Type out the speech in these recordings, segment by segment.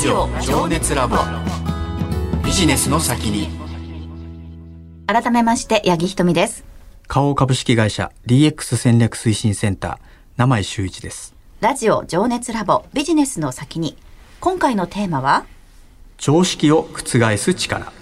ジオ情熱ラボ。ビジネスの先に。改めまして八木ひとみです。花王株式会社 DX 戦略推進センター名前修一です。ラジオ情熱ラボビジネスの先に。今回のテーマは？常識を覆す力。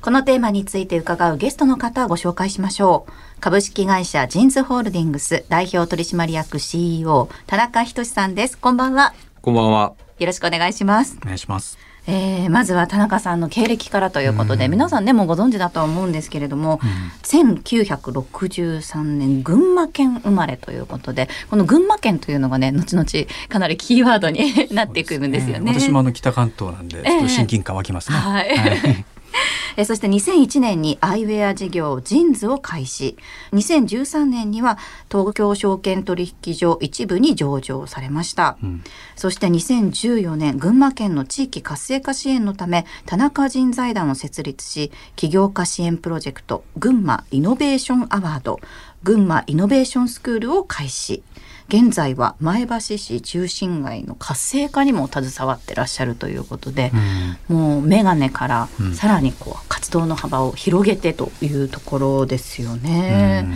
このテーマについて伺うゲストの方をご紹介しましょう。株式会社ジンズホールディングス代表取締役 CEO 田中仁さんです。こんばんは。こんばんはよろしくお願いします。お願いします。えー、まずは田中さんの経歴からということで、うん、皆さんねもうご存知だとは思うんですけれども、うん、1963年群馬県生まれということでこの群馬県というのがね後々かなりキーワードに なっていくんですよね。ね私もあの北関東なんでちょっと親近感湧きますね。えー、はい、はい えそして2001年にアイウェア事業ジンズを開始。2013年には東京証券取引所一部に上場されました、うん、そして2014年群馬県の地域活性化支援のため田中人財団を設立し起業家支援プロジェクト群馬イノベーションアワード群馬イノベーションスクールを開始現在は前橋市中心街の活性化にも携わってらっしゃるということで、うん、もう眼鏡からさらにこう活動の幅を広げてというところですよね。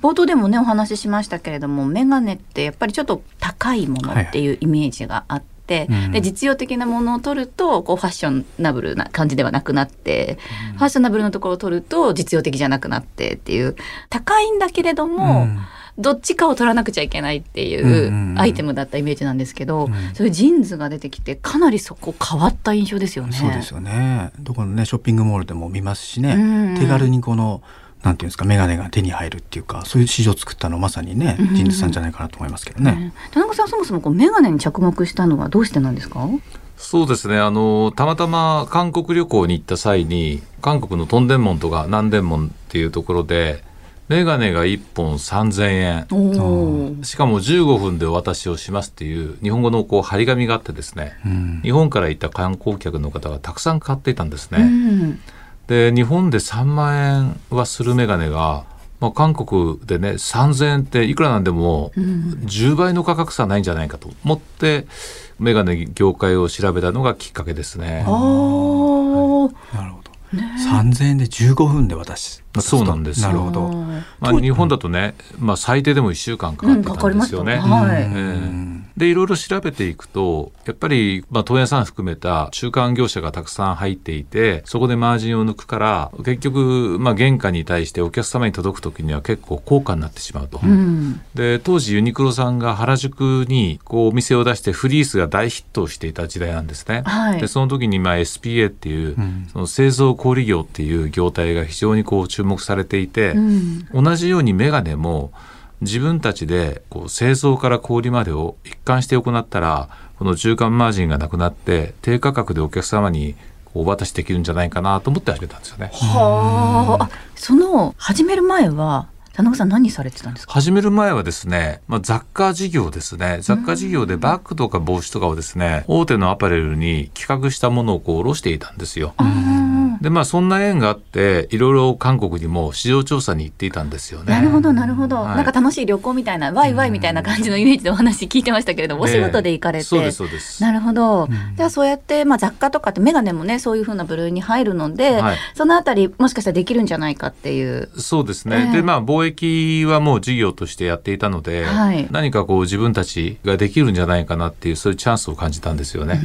うん、冒頭でもねお話ししましたけれども眼鏡ってやっぱりちょっと高いものっていうイメージがあって。で実用的なものを取るとこうファッショナブルな感じではなくなって、うん、ファッショナブルのところを取ると実用的じゃなくなってっていう高いんだけれども、うんどっちかを取らなくちゃいけないっていうアイテムだったイメージなんですけど、うんうん、そういうジーンズが出てきてかなりそこ変わった印象ですよね。そうですよね。どこのねショッピングモールでも見ますしね、うんうん、手軽にこのなんていうんですか眼鏡が手に入るっていうかそういう市場を作ったのまさにね、ジーンズさんじゃないかなと思いますけどね。田中さんそもそもこう眼鏡に着目したのはどうしてなんですか？そうですねあのたまたま韓国旅行に行った際に韓国のトンデンモンとか南デンモンっていうところでメガネが1本3000円。しかも15分でお渡しをしますっていう日本語のこう張り紙があってですね、うん、日本から行った観光客の方がたくさん買っていたんですね。うん、で日本で3万円はするメガネがまあ、韓国でね3000円っていくらなんでも10倍の価格差ないんじゃないかと思ってメガネ業界を調べたのがきっかけですね。なるほど、ね、3000円で15分で渡しそうなんですなるほど。まあ、日本だとね、まあ、最低でも1週間かかってたんですよね。うんはい。えー、でいろいろ調べていくとやっぱり、まあ、問屋さん含めた中間業者がたくさん入っていてそこでマージンを抜くから結局、まあ、原価に対してお客様に届く時には結構高価になってしまうと。うん、で当時ユニクロさんが原宿にこうお店を出してフリースが大ヒットしていた時代なんですね。はい、でその時にまあ SPA っていう、うん、その製造小売業っていう業態が非常にこう注目されていて、うん、同じようにメガネも自分たちでこう製造から小売までを一貫して行ったらこの中間マージンがなくなって低価格でお客様にお渡しできるんじゃないかなと思って始めたんですよね。はあ、その始める前は田中さん何されてたんですか？始める前はですね、まあ、雑貨事業ですね。雑貨事業でバッグとか帽子とかをですね大手のアパレルに企画したものをこう卸していたんですよ。でまあそんな縁があっていろいろ韓国にも市場調査に行っていたんですよね。なるほどなるほど、はい、なんか楽しい旅行みたいなワイワイみたいな感じのイメージでお話聞いてましたけれども、お仕事で行かれて、そうですそうです。なるほど、じゃあそうやって、まあ、雑貨とかって眼鏡もねそういうふうな部類に入るので、はい、そのあたりもしかしたらできるんじゃないかっていう。そうですね、えー、でまあ貿易はもう事業としてやっていたので、はい、何かこう自分たちができるんじゃないかなっていうそういうチャンスを感じたんですよね。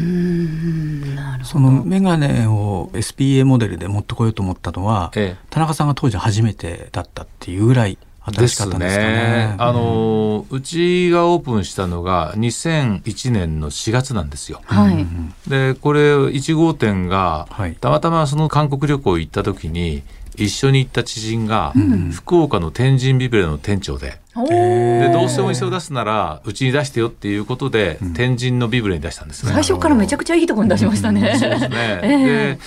その眼鏡を SPA モデルで持ってこようと思ったのは、ええ、田中さんが当時初めてだったっていうぐらい新しかったんですかね。ねあの、うちがオープンしたのが2001年の4月なんですよ。はい、でこれ1号店が、たまたまその韓国旅行行った時に一緒に行った知人が、福岡の天神ビブレの店長で。でどうしても店を出すならうちに出してよっていうことで、天神のビブレに出したんですね。最初からめちゃくちゃいいところに出しましたね。そうですね。えー、で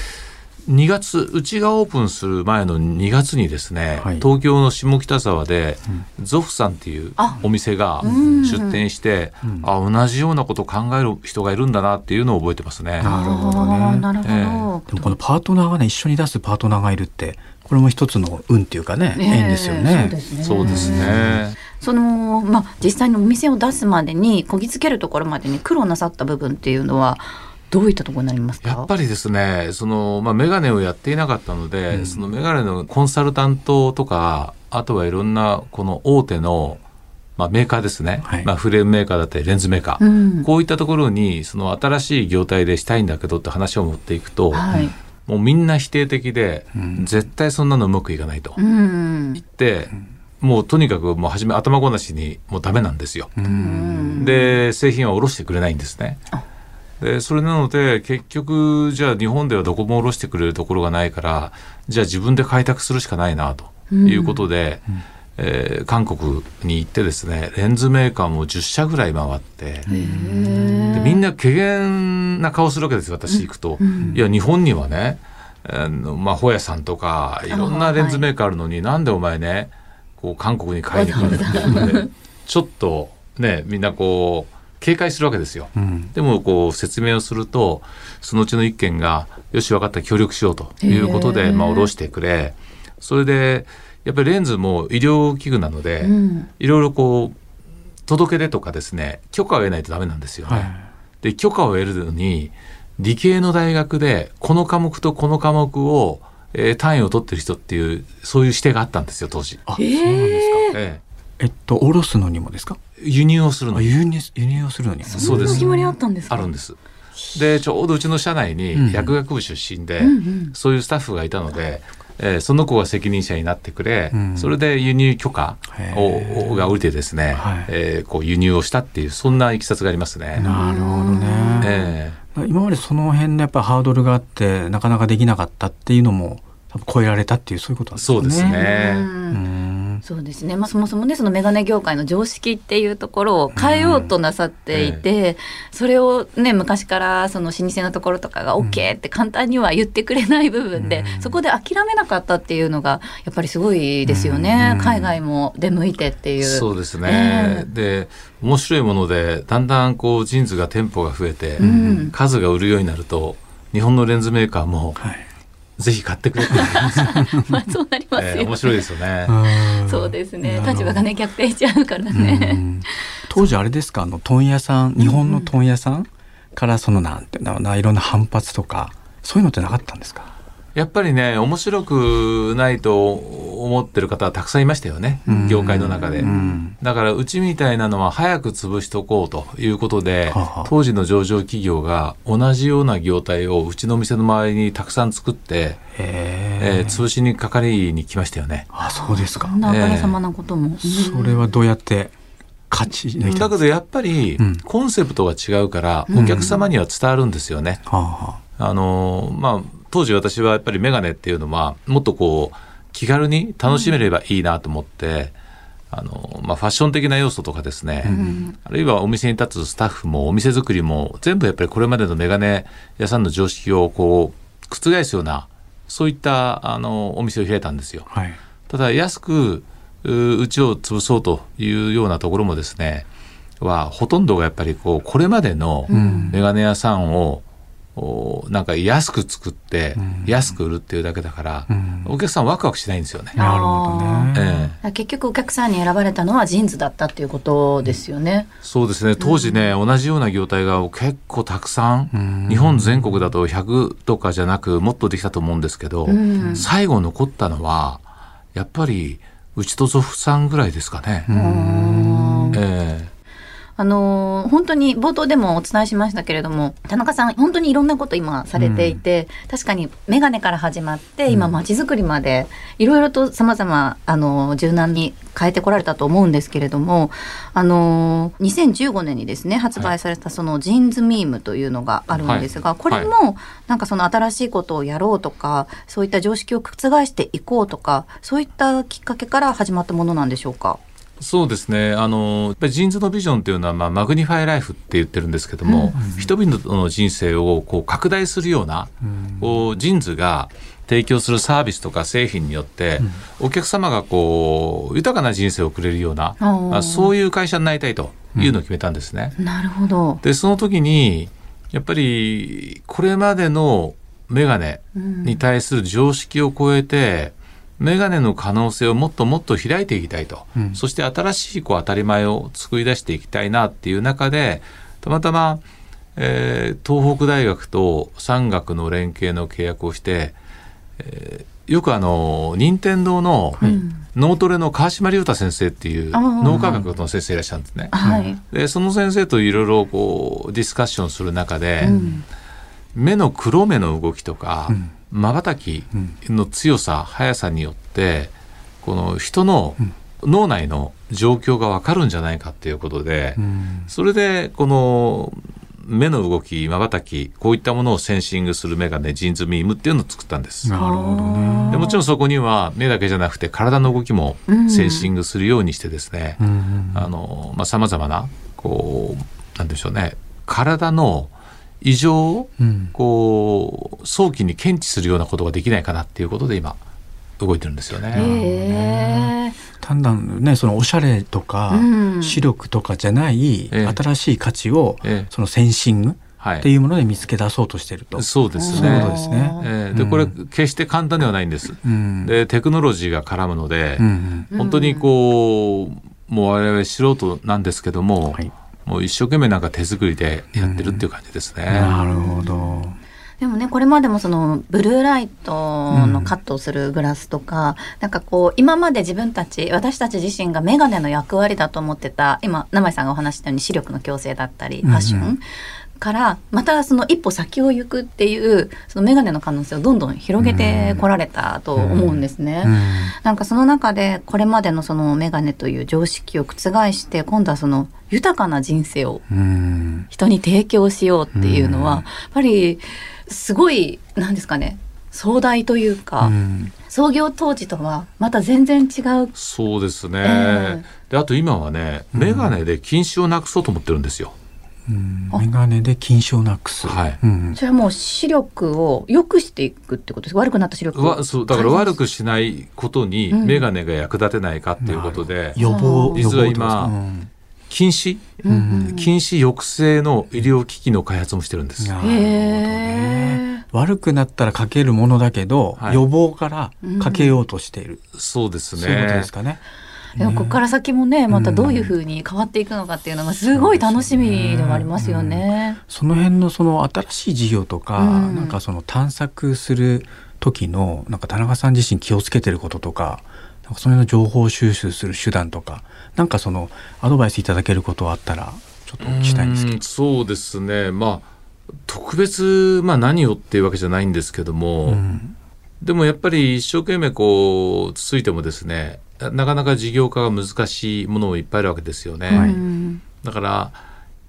2月うちがオープンする前の2月にですね、はい、東京の下北沢で、うん、ゾフさんっていうお店が出店して、あ同じようなことを考える人がいるんだなっていうのを覚えてますね。なるほどね。なるほど、えー、でもこのパートナーがね一緒に出すパートナーがいるってこれも一つの運っていうかね、えー、縁ですよね。そうですね。そのまあ実際にお店を出すまでにこぎつけるところまでに苦労なさった部分っていうのはどういったところになりますか？やっぱりですねその、まあ、メガネをやっていなかったので、うん、そのメガネのコンサルタントとかあとはいろんなこの大手のまあ、メーカーですね、はい、まあ、フレームメーカーだったりレンズメーカー、うん、こういったところにその新しい業態でしたいんだけどって話を持っていくと、はい、もうみんな否定的で、うん、絶対そんなのうまくいかないと。言って、もうとにかくもう初め頭ごなしにもうダメなんですよ。で製品は卸してくれないんですね。でそれなので結局じゃあ日本ではどこも卸してくれるところがないからじゃあ自分で開拓するしかないなということで、うん、えー、韓国に行ってですねレンズメーカーも10社ぐらい回ってでみんな怪げな顔するわけですよ私行くと。うん、いや日本にはねあのまあ、ホヤさんとかいろんなレンズメーカーあるのに、はい、なんでお前ねこう韓国に買いに来るってちょっとねみんなこう警戒するわけですよ、うん、でもこう説明をするとそのうちの一件がよし分かった協力しようということで、まあ、下ろしてくれそれでやっぱりレンズも医療器具なので、うん、いろいろこう届け出とかですね許可を得ないとダメなんですよね。はい、で許可を得るのに理系の大学でこの科目とこの科目を、えー、単位を取ってる人っていうそういう指定があったんですよ当時。あ、そうなんですか。ええ。えっと、下ろすのにもですか？輸入をするの。輸入輸入をするのに。そうです。決まりあったんですあるんです。でちょうどうちの社内に薬学部出身で、うん、そういうスタッフがいたので、えー、その子が責任者になってくれ、うん、それで輸入許可をが下りてですね、はい、えー、こう輸入をしたっていうそんないきさつがありますね。なるほどね、えー、今までその辺のやっぱハードルがあってなかなかできなかったっていうのも超えられたっていうそういうことなんですね。そうですね。うんそうですね、まあ、そもそもねその眼鏡業界の常識っていうところを変えようとなさっていて、うん、それをね昔からその老舗のところとかが OK って簡単には言ってくれない部分で、うん、そこで諦めなかったっていうのがやっぱりすごいですよね、うん、海外も出向いてっていう。そうですね、えー、で面白いものでだんだんこうジーンズが店舗が増えて、数が売るようになると日本のレンズメーカーも、はいぜひ買ってくれて まあそうなりますよ、ね、えー、面白いですよね。そうですね。立場がね逆転しちゃうからね。当時あれですか？あの問屋さん日本の問屋さんからそのなんていうないろんな反発とかそういうのってなかったんですか？やっぱりね面白くないと思ってる方はたくさんいましたよね。業界の中で。だからうちみたいなのは早く潰しとこうということで当時の上場企業が同じような業態をうちの店の周りにたくさん作ってえー、潰しにかかりに来ましたよね。あそうですか。あからさまなことも、それはどうやって勝ちだけどやっぱりコンセプトが違うからお客様には伝わるんですよね、あのまあ当時私はやっぱりメガネっていうのはもっとこう気軽に楽しめればいいなと思って、うん、あのまあ、ファッション的な要素とかですね、うん、あるいはお店に立つスタッフもお店作りも全部やっぱりこれまでのメガネ屋さんの常識をこう覆すようなそういったあのお店を開いたんですよ。はい、ただ安くうちを潰そうというようなところもですねはほとんどがやっぱりこうこれまでのメガネ屋さんを、うんなんか安く作って安く売るっていうだけだから、うん、お客さんワクワクしないんですよね。なるほどね、えー、結局お客さんに選ばれたのはジーンズだったっていうことですよね。そうですね。当時ね、うん、同じような業態が結構たくさん、うん、日本全国だと100とかじゃなくもっとできたと思うんですけど、最後残ったのはやっぱりうちと祖父さんぐらいですかね。えーあのー、本当に冒頭でもお伝えしましたけれども田中さん本当にいろんなこと今されていて、うん、確かに眼鏡から始まって今まちづくりまでいろいろとさまざま柔軟に変えてこられたと思うんですけれども、あのー、2015年にですね発売されたそのジーンズミームというのがあるんですが、はい、これもなんかその新しいことをやろうとかそういった常識を覆していこうとかそういったきっかけから始まったものなんでしょうか？そうですね。あのやっぱり JINSのビジョンというのは、まあ、 Magnify Life って言ってるんですけども、うん、人々の人生をこう拡大するような、うん、こう JINSが提供するサービスとか製品によって、うん、お客様がこう豊かな人生を送れるような、まあ、そういう会社になりたいというのを決めたんですね。なるほど。でその時にやっぱりこれまでのメガネに対する常識を超えて、メガネの可能性をもっともっと開いていきたいと、うん、そして新しいこう当たり前を作り出していきたいなっていう中でたまたま、えー、東北大学と産学の連携の契約をして、えー、よくあの任天堂の脳トレの川島隆太先生っていう脳科学の先生いらっしゃるんですね。はい、でその先生といろいろこうディスカッションする中で、うん、目の黒目の動きとかまばたきの強さ速さによってこの人の脳内の状況が分かるんじゃないかっていうことで、うん、それでこの目の動きまばたきこういったものをセンシングするメガネジンズミームっていうのを作ったんです。なるほど、ね、でもちろんそこには目だけじゃなくて体の動きもセンシングするようにしてですねさまざ、まなこうなんでしょうね体の異常をこう早期に検知するようなことができないかなっていうことで今動いてるんですよね。単なるねそのおしゃれとか、視力とかじゃない、新しい価値を、そのセンシングっていうもので見つけ出そうとしてると。そうですね。そうですね。えー、で、これ決して簡単ではないんです。うん、で、テクノロジーが絡むので、うん。本当にこう、もう我々素人なんですけども、はい、もう一生懸命なんか手作りでやってるっていう感じですね。なるほど。でもねこれまでもそのブルーライトのカットをするグラスとか、うん、なんかこう今まで自分たち私たち自身が眼鏡の役割だと思ってた今名前さんがお話したように視力の矯正だったりファッション、うんうんからまたその一歩先を行くっていうその眼鏡の可能性をどんどん広げてこられたと思うんですね。うん。うん、なんかその中でこれまでのその眼鏡という常識を覆して今度はその豊かな人生を人に提供しようっていうのはやっぱりすごい何ですかね壮大というか、うん、創業当時とはまた全然違う。そうですね、えー、であと今はね眼鏡で近視をなくそうと思ってるんですよ、眼鏡で近視をなくす、はい。うん、それはもう視力を良くしていくってことです悪くなった視力わそうだから悪くしないことに眼鏡が役立てないかっていうことで、予防実は今、近視、近視抑制の医療機器の開発もしてるんです。なるほどね。悪くなったらかけるものだけど、はい、予防からかけようとしている。そうですね。そういうことですかね。でもここから先もねまたどういうふうに変わっていくのかっていうのがすごい楽しみでもありますよね。その辺のその新しい事業とか、うん、なんかその探索する時のなんか田中さん自身気をつけてることとかなんかその辺の情報収集する手段とかなんかそのアドバイスいただけることはあったらちょっと聞きたいんですけど。そうですね。まあ特別、まあ、何をっていうわけじゃないんですけども、うん、でもやっぱり一生懸命こうつついてもですねなかなか事業化が難しいものもいっぱいあるわけですよね。はい、だから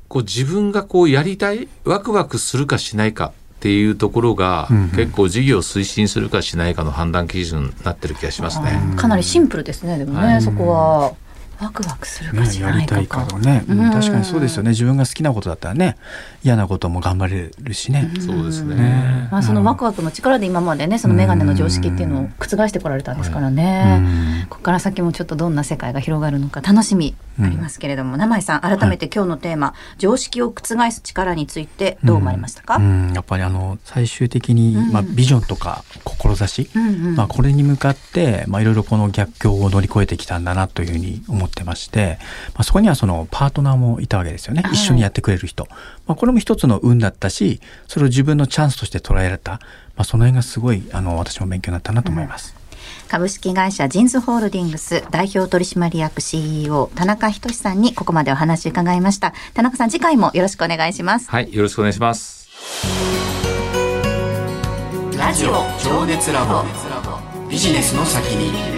こう自分がこうやりたいワクワクするかしないかっていうところが、うんうん、結構事業を推進するかしないかの判断基準になってる気がしますね。かなりシンプルですねでもね、はい、そこは。ワクワクするかしないか、ね、やりたいかね、うん、確かにそうですよね。自分が好きなことだったらね嫌なことも頑張れるしね、そうですね、まあ、そのワクワクの力で今までねその眼鏡の常識っていうのを覆してこられたんですからね、ここから先もちょっとどんな世界が広がるのか楽しみありますけれども、名前さん改めて今日のテーマ、はい、常識を覆す力についてどう思われましたか、やっぱりあの最終的に、まあ、ビジョンとか志、まあ、これに向かって、まあ、いろいろこの逆境を乗り越えてきたんだなというふうに思ってまして、まあ、そこにはそのパートナーもいたわけですよね、一緒にやってくれる人、まあ、これも一つの運だったしそれを自分のチャンスとして捉えられた、まあ、その辺がすごいあの私も勉強になったなと思います。うん株式会社ジンズホールディングス代表取締役 CEO 田中仁さんにここまでお話伺いました。田中さん次回もよろしくお願いします。はいよろしくお願いします。ラジオ情熱ラボ。ビジネスの先に